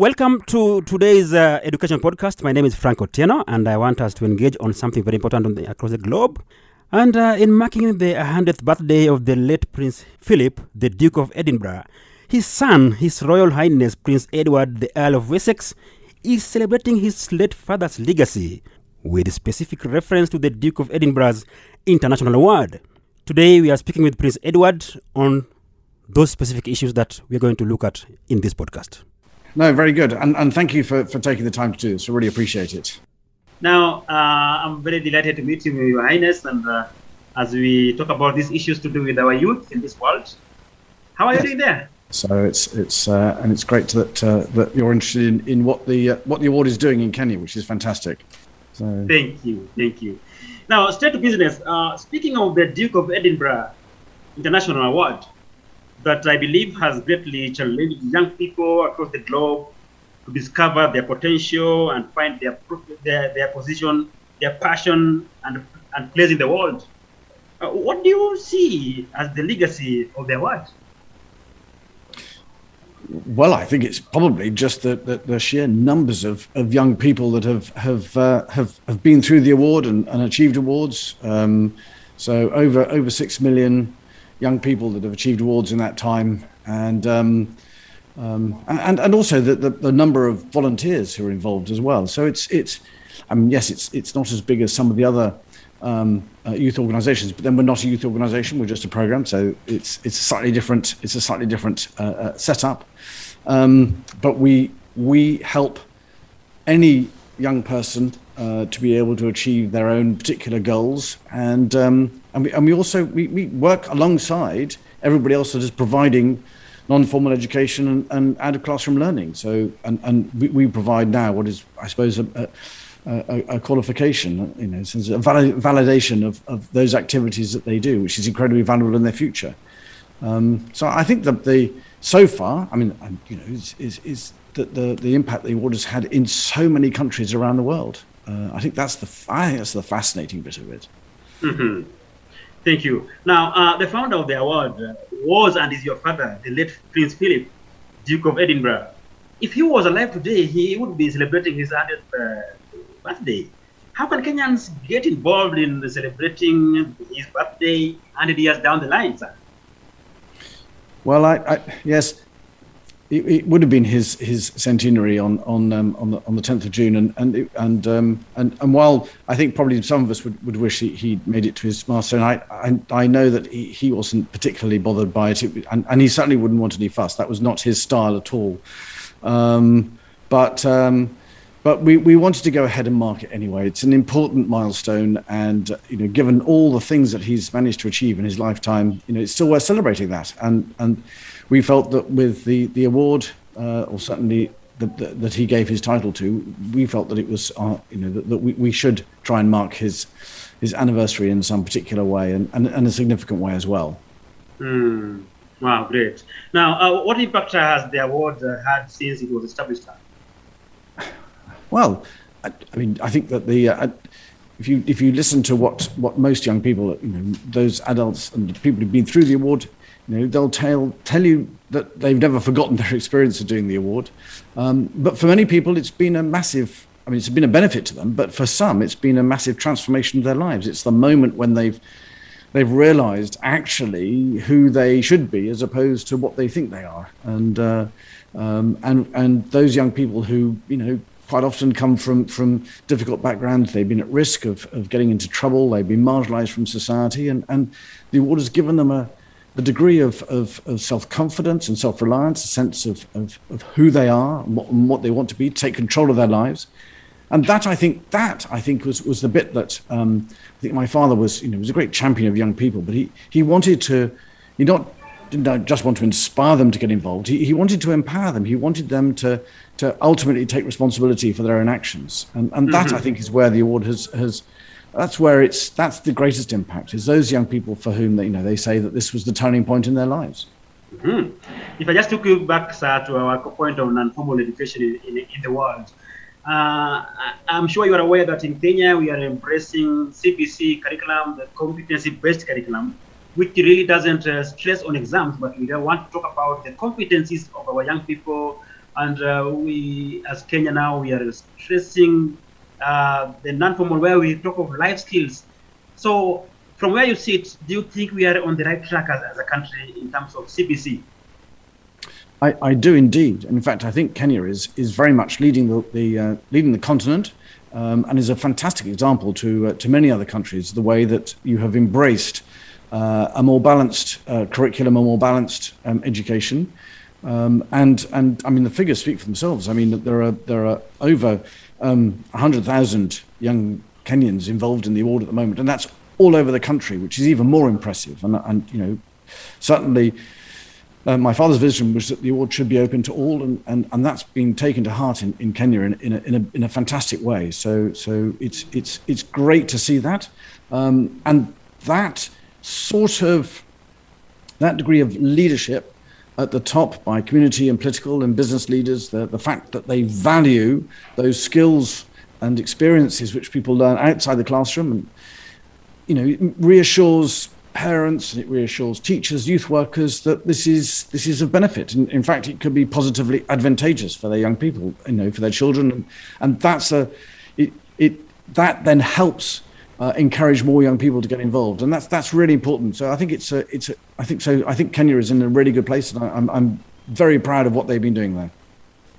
Welcome to today's uh, education podcast. My name is Frank Otieno, and I want us to engage on something very important the, across the globe. And uh, in marking the 100th birthday of the late Prince Philip, the Duke of Edinburgh, his son, His Royal Highness Prince Edward, the Earl of Wessex, is celebrating his late father's legacy with specific reference to the Duke of Edinburgh's International Award. Today, we are speaking with Prince Edward on those specific issues that we're going to look at in this podcast. No, very good. And, and thank you for, for taking the time to do this. I really appreciate it. Now, uh, I'm very delighted to meet you, Your Highness, and uh, as we talk about these issues to do with our youth in this world. How are you doing there? So it's it's uh, and it's great that uh, that you're interested in, in what the uh, what the award is doing in Kenya, which is fantastic. So thank you, thank you. Now, straight to business. Uh, speaking of the Duke of Edinburgh International Award, that I believe has greatly challenged young people across the globe to discover their potential and find their their, their position, their passion, and and place in the world. Uh, what do you see as the legacy of the award? Well, I think it's probably just the, the, the, sheer numbers of, of young people that have have uh, have, have been through the award and, and achieved awards. Um, so over over six million young people that have achieved awards in that time, and um, um, and and also the, the, the number of volunteers who are involved as well. So it's it's I mean yes, it's it's not as big as some of the other um, uh, youth organisations, but then we're not a youth organisation; we're just a program. So it's it's a slightly different it's a slightly different uh, uh, setup. Um, but we we help any young person uh, to be able to achieve their own particular goals, and um, and we and we also we, we work alongside everybody else that is providing non-formal education and, and out of classroom learning. So and and we, we provide now what is I suppose a, a a, a, qualification, you know, a valid, validation of, of those activities that they do, which is incredibly valuable in their future. Um, so I think that the so far, I mean, you know, is, is, is that the, the impact the award has had in so many countries around the world. Uh, I think that's the I think that's the fascinating bit of it. Mm-hmm. Thank you. Now, uh, the founder of the award uh, was and is your father, the late Prince Philip, Duke of Edinburgh. If he was alive today, he would be celebrating his 100th birthday. How can Kenyans get involved in celebrating his birthday 100 years down the line, sir? Well, I, I yes, it, it, would have been his his centenary on on um, on the on the 10th of June, and and and um, and and while I think probably some of us would, would wish he, he made it to his milestone, I, I I know that he, he wasn't particularly bothered by it, it and, and he certainly wouldn't want any fuss. That was not his style at all. Um, but um, but we, we wanted to go ahead and mark it anyway. It's an important milestone, and you know, given all the things that he's managed to achieve in his lifetime, you know, it's still worth celebrating that. And and we felt that with the the award, uh, or certainly the, the, that he gave his title to, we felt that it was, uh, you know, that, that, we, we should try and mark his his anniversary in some particular way, and and, and a significant way as well. Mm. Wow, great. Now, uh, what impact has the award uh, had since it was established? Well, I, I mean, I think that the uh, if you if you listen to what what most young people, you know, those adults and people who've been through the award, you know, they'll tell tell you that they've never forgotten their experience of doing the award. Um, but for many people, it's been a massive. I mean, it's been a benefit to them, but for some, it's been a massive transformation of their lives. It's the moment when they've they've realised actually who they should be as opposed to what they think they are, and uh, um, and and those young people who you know quite often come from, from difficult backgrounds. They've been at risk of, of getting into trouble. They've been marginalized from society. And, and the award has given them a, a degree of, of, of self confidence and self reliance, a sense of, of, of who they are and what, and what, they want to be, take control of their lives. And that I think that I think was, was the bit that um, I think my father was you know was a great champion of young people, but he he wanted to he not didn't just want to inspire them to get involved. He, he wanted to empower them. He wanted them to to ultimately take responsibility for their own actions. And, and that, mm-hmm. I think, is where the award has, has that's where it's that's the greatest impact is those young people for whom they, you know they say that this was the turning point in their lives. Mm-hmm. If I just took you back sir, to our point on non-formal education in, in, in the world, uh, I'm sure you are aware that in Kenya we are embracing CBC curriculum, the competency-based curriculum, which really doesn't uh, stress on exams, but we don't want to talk about the competencies of our young people And uh, we, as Kenya now, we are stressing uh, the non-formal where we talk of life skills. So from where you sit, do you think we are on the right track as, as a country in terms of CBC? I, I do indeed. And in fact, I think Kenya is is very much leading the, the uh, leading the continent, um, and is a fantastic example to uh, to many other countries. The way that you have embraced uh, a more balanced uh, curriculum, a more balanced um, education, um, and and I mean the figures speak for themselves. I mean there are there are over um, hundred thousand young Kenyans involved in the award at the moment, and that's all over the country, which is even more impressive. And and you know certainly uh, my father's vision was that the award should be open to all, and, and, and that's been taken to heart in, in Kenya in, in, a, in, a, in a fantastic way. So so it's it's it's great to see that, um, and that sort of that degree of leadership at the top by community and political and business leaders, the, the fact that they value those skills and experiences which people learn outside the classroom, and you know, reassures parents and it reassures teachers, youth workers that this is this is of benefit. And in fact, it could be positively advantageous for their young people, you know, for their children, and, and that's a it, it that then helps uh, encourage more young people to get involved, and that's that's really important. So I think it's a it's a, I think so I think Kenya is in a really good place, and I, am I'm very proud of what they've been doing there.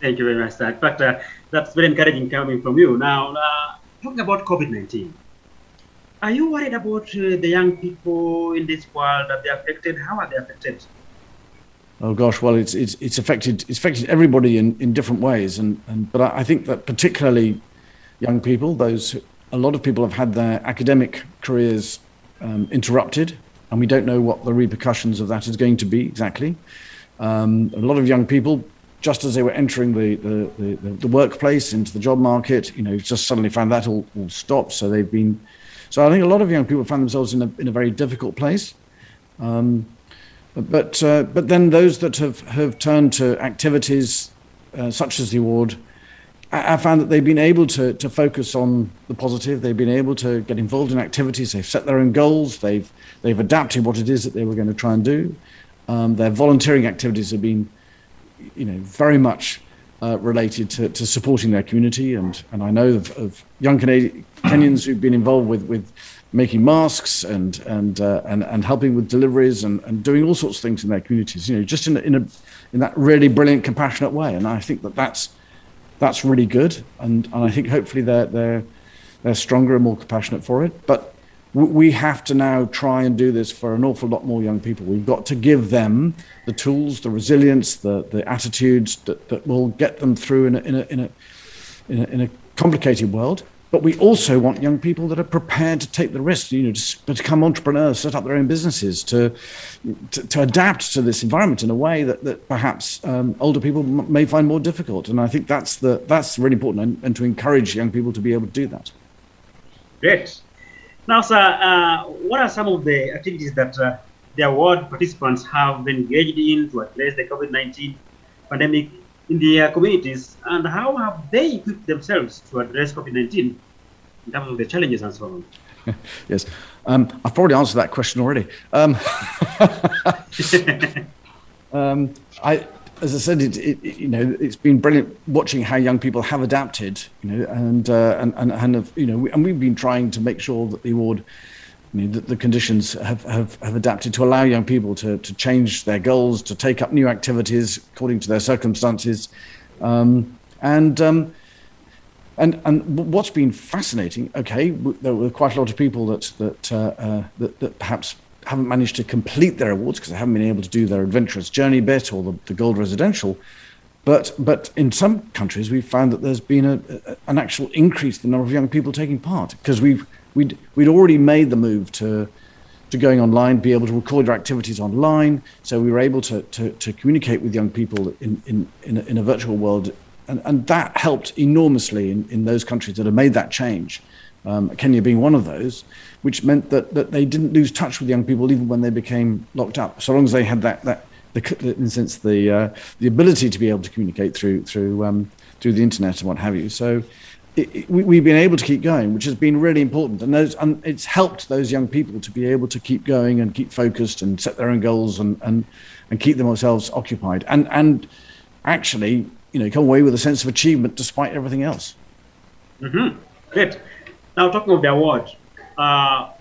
Thank you very much, sir. But uh, that's very encouraging coming from you. Now, uh, talking about COVID nineteen are you worried about uh, the young people in this world that they're affected? How are they affected? Oh gosh, well, it's it's it's affected it's affected everybody in, in different ways, and, and but I, I think that particularly young people, those a lot of people have had their academic careers um, interrupted, and we don't know what the repercussions of that is going to be exactly. Um, a lot of young people, just as they were entering the, the, the, the, workplace into the job market, you know, just suddenly found that all, all stopped. So they've been so I think a lot of young people find themselves in a, in a very difficult place. Um, but, uh, but then those that have, have turned to activities uh, such as the award, I, found that they've been able to, to focus on the positive. They've been able to get involved in activities. They've set their own goals. They've, they've adapted what it is that they were going to try and do. Um, their volunteering activities have been, you know, very much uh, related to, to supporting their community. And, and I know of, of young Canadian, Kenyans who've been involved with, with making masks and, and, uh, and, and helping with deliveries and, and doing all sorts of things in their communities, you know, just in in, a, in that really brilliant, compassionate way. And I think that that's, that's really good. And, and I think hopefully they're, they're, they're stronger and more compassionate for it. But we have to now try and do this for an awful lot more young people. We've got to give them the tools, the resilience, the, the attitudes that, that will get them through in a, in, a, in, a, in, a, in a complicated world. But we also want young people that are prepared to take the risk, you know, to become entrepreneurs, set up their own businesses, to to, to adapt to this environment in a way that, that perhaps um, older people may find more difficult. And I think that's the that's really important, and, and to encourage young people to be able to do that. Great. Now, sir, uh, what are some of the activities that uh, the award participants have been engaged in to address the COVID 19 pandemic in their communities, and how have they equipped themselves to address COVID 19 in terms of the challenges and so on? yes, um, I've probably answered that question already. Um, um, I, as I said, it, it, you know, it's been brilliant watching how young people have adapted, you know, and uh, and and, and have, you know, we, and we've been trying to make sure that the award, that the conditions have, have, have adapted to allow young people to to change their goals, to take up new activities according to their circumstances, um, and. Um, and and what's been fascinating, okay, there were quite a lot of people that that uh, uh, that, that perhaps haven't managed to complete their awards because they haven't been able to do their adventurous journey bit or the, the gold residential. But but in some countries, we've found that there's been a, a, an actual increase in the number of young people taking part because we've we'd we'd already made the move to to going online, be able to record your activities online. So we were able to to, to communicate with young people in in in a, in a virtual world, and, and that helped enormously in, in those countries that have made that change um, Kenya being one of those, which meant that, that they didn't lose touch with young people even when they became locked up, so long as they had that, that the, in a sense, the, uh, the ability to be able to communicate through, through, um, through the internet and what have you. So it, we, have been able to keep going, which has been really important. And, those, and it's helped those young people to be able to keep going and keep focused and set their own goals and, and, and keep themselves occupied. And, and actually, you know come away with a sense of achievement despite everything else. Mm-hmm. Great. Now talking of the award, uh,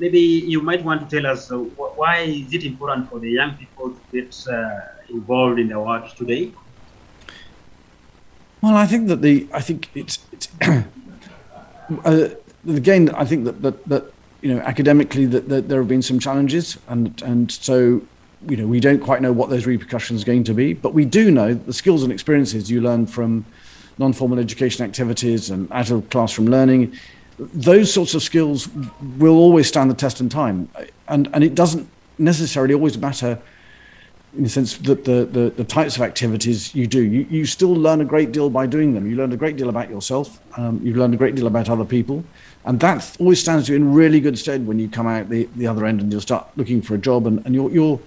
maybe you might want to tell us uh, why is it important for the young people to get uh, involved in the award today? Well, I think that the I think it's, it's uh, again I think that, that that you know academically that, that there have been some challenges and and so you know we don't quite know what those repercussions are going to be, but we do know the skills and experiences you learn from non-formal education activities and out of classroom learning those sorts of skills will always stand the test in time. And, and it doesn't necessarily always matter in the sense that the, the, the types of activities you do. You, you still learn a great deal by doing them. You learn a great deal about yourself. Um, you learn a great deal about other people. And that always stands you in really good stead when you come out the, the other end and you'll start looking for a job. And, and you're, you're,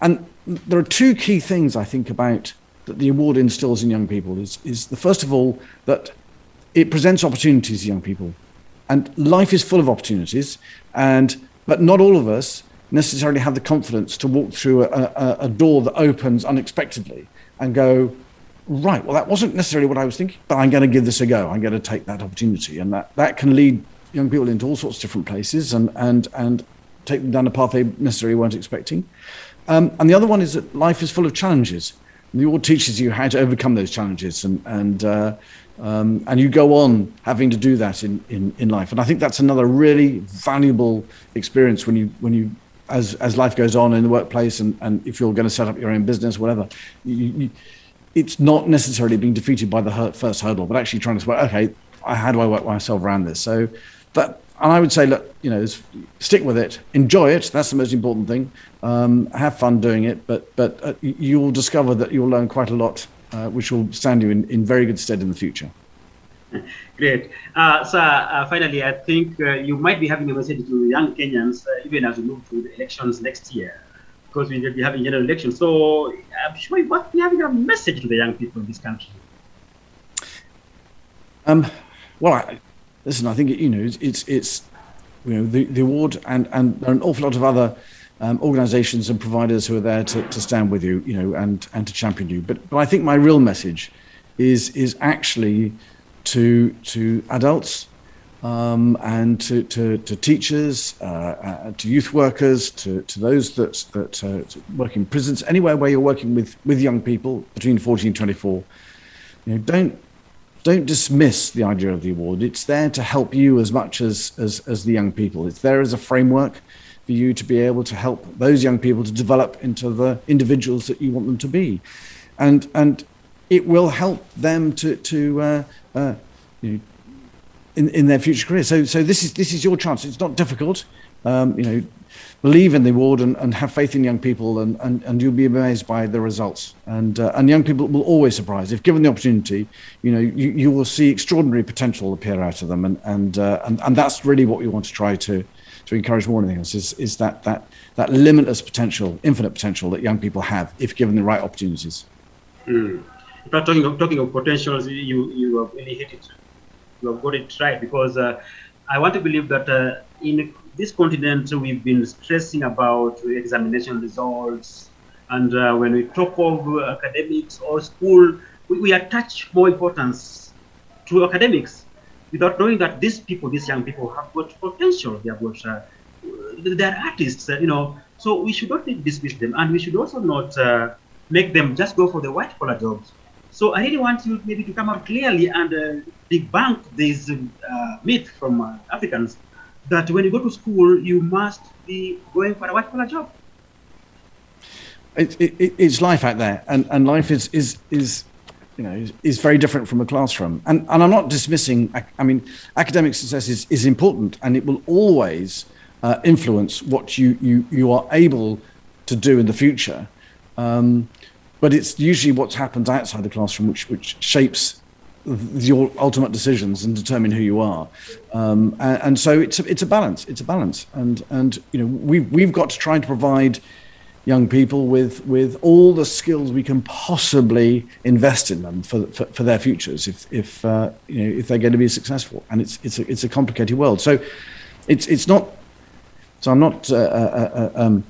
and there are two key things I think about that the award instills in young people is, is the first of all, that it presents opportunities to young people. And life is full of opportunities, and but not all of us necessarily have the confidence to walk through a, a, a door that opens unexpectedly and go, right, well, that wasn't necessarily what I was thinking, but I'm going to give this a go. I'm going to take that opportunity. And that, that can lead young people into all sorts of different places and, and, and take them down a path they necessarily weren't expecting. Um, and the other one is that life is full of challenges. The award teaches you how to overcome those challenges and, and uh, um, and you go on having to do that in, in, in life. And I think that's another really valuable experience when you when you as as life goes on in the workplace and, and if you're going to set up your own business, whatever. You, you, it's not necessarily being defeated by the first hurdle, but actually trying to say, okay, how do I work myself around this? So that, and I would say, look, you know, stick with it, enjoy it. That's the most important thing. Um, have fun doing it, but but uh, you'll discover that you'll learn quite a lot uh, which will stand you in, in very good stead in the future. Great. Uh, so, uh, finally, I think uh, you might be having a message to young Kenyans, uh, even as we move to the elections next year, because we will be having general elections. So, I'm sure you be having a message to the young people in this country. Um, well, I, listen, I think, you know, it's, it's, it's you know, the, the award and, and an awful lot of other um, organisations and providers who are there to, to stand with you, you know, and and to champion you. But but I think my real message is is actually to to adults um, and to, to, to teachers, uh, uh, to youth workers, to, to those that, that uh, work in prisons, anywhere where you're working with, with young people between 14 and 24, you know, don't, don't dismiss the idea of the award. It's there to help you as much as, as, as the young people. It's there as a framework for you to be able to help those young people to develop into the individuals that you want them to be, and and it will help them to to uh, uh, you know, in in their future career. So so this is this is your chance. It's not difficult. Um, you know, believe in the award and, and have faith in young people, and, and, and you'll be amazed by the results. And uh, and young people will always surprise if given the opportunity. You know, you, you will see extraordinary potential appear out of them, and and uh, and, and that's really what we want to try to to encourage more than else is, is that, that, that limitless potential, infinite potential that young people have if given the right opportunities. Mm. Talking of, talking of potentials, you, you have really hit it. You have got it right because uh, I want to believe that uh, in this continent we've been stressing about examination results, and uh, when we talk of academics or school, we, we attach more importance to academics without knowing that these people, these young people, have got potential. They have got, uh, they're artists, uh, you know. So we should not dismiss them, and we should also not uh, make them just go for the white collar jobs. So I really want you maybe to come out clearly and uh, debunk this uh, myth from uh, Africans that when you go to school, you must be going for a white collar job. It, it, it's life out there, and, and life is is is you know, is, is, very different from a classroom. And, and I'm not dismissing, I mean, academic success is, is important and it will always uh, influence what you, you, you are able to do in the future. Um, but it's usually what happens outside the classroom which, which shapes your ultimate decisions and determine who you are. Um, and, and, so it's a, it's a balance. It's a balance. And, and you know, we've, we've got to try to provide young people with with all the skills we can possibly invest in them for for, for their futures if if uh, you know if they're going to be successful and it's it's a, it's a complicated world so it's it's not so I'm not uh, uh, uh um,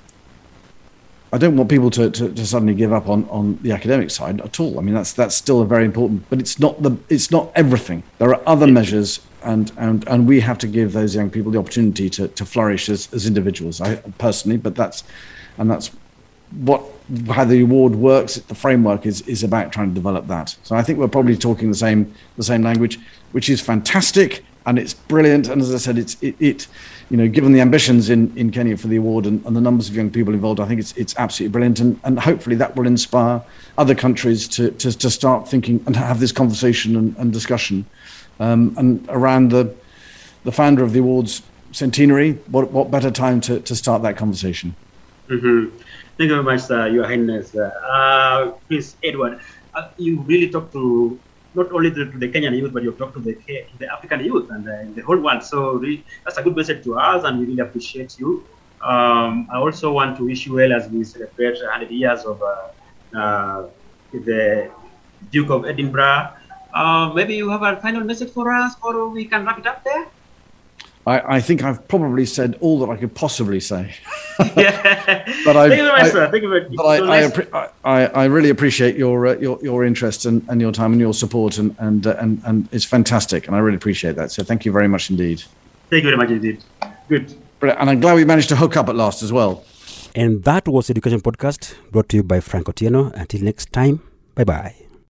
I don't want people to, to, to, suddenly give up on, on the academic side at all. I mean, that's that's still a very important, but it's not the it's not everything. There are other measures, and and, and we have to give those young people the opportunity to, to flourish as, as individuals. I personally, but that's and that's what how the award works. The framework is is about trying to develop that. So I think we're probably talking the same the same language, which is fantastic and it's brilliant. And as I said, it's it, it you know, given the ambitions in, in Kenya for the award and, and, the numbers of young people involved, I think it's it's absolutely brilliant. And, and hopefully that will inspire other countries to, to, to start thinking and have this conversation and, and discussion. Um, and around the the founder of the awards centenary, what what better time to, to start that conversation? Mm-hmm. Thank you very much, uh, Your Highness. Uh, Prince Edward, uh, you really talked to not only to, the Kenyan youth, but you've talked to the, to the African youth and uh, the whole world. So that's a good message to us, and we really appreciate you. Um, I also want to wish you well as we celebrate 100 years of uh, uh, the Duke of Edinburgh. Uh, maybe you have a final message for us, or we can wrap it up there. I, I, think I've probably said all that I could possibly say. yeah. but I, Thank you very much, sir. Thank you very But I, I, I, really appreciate your, uh, your, your interest and, and your time and your support, and, and, uh, and, and it's fantastic. And I really appreciate that. So thank you very much indeed. Thank you very much indeed. Good. And I'm glad we managed to hook up at last as well. And that was Education Podcast brought to you by Frank Otieno. Until next time, bye bye.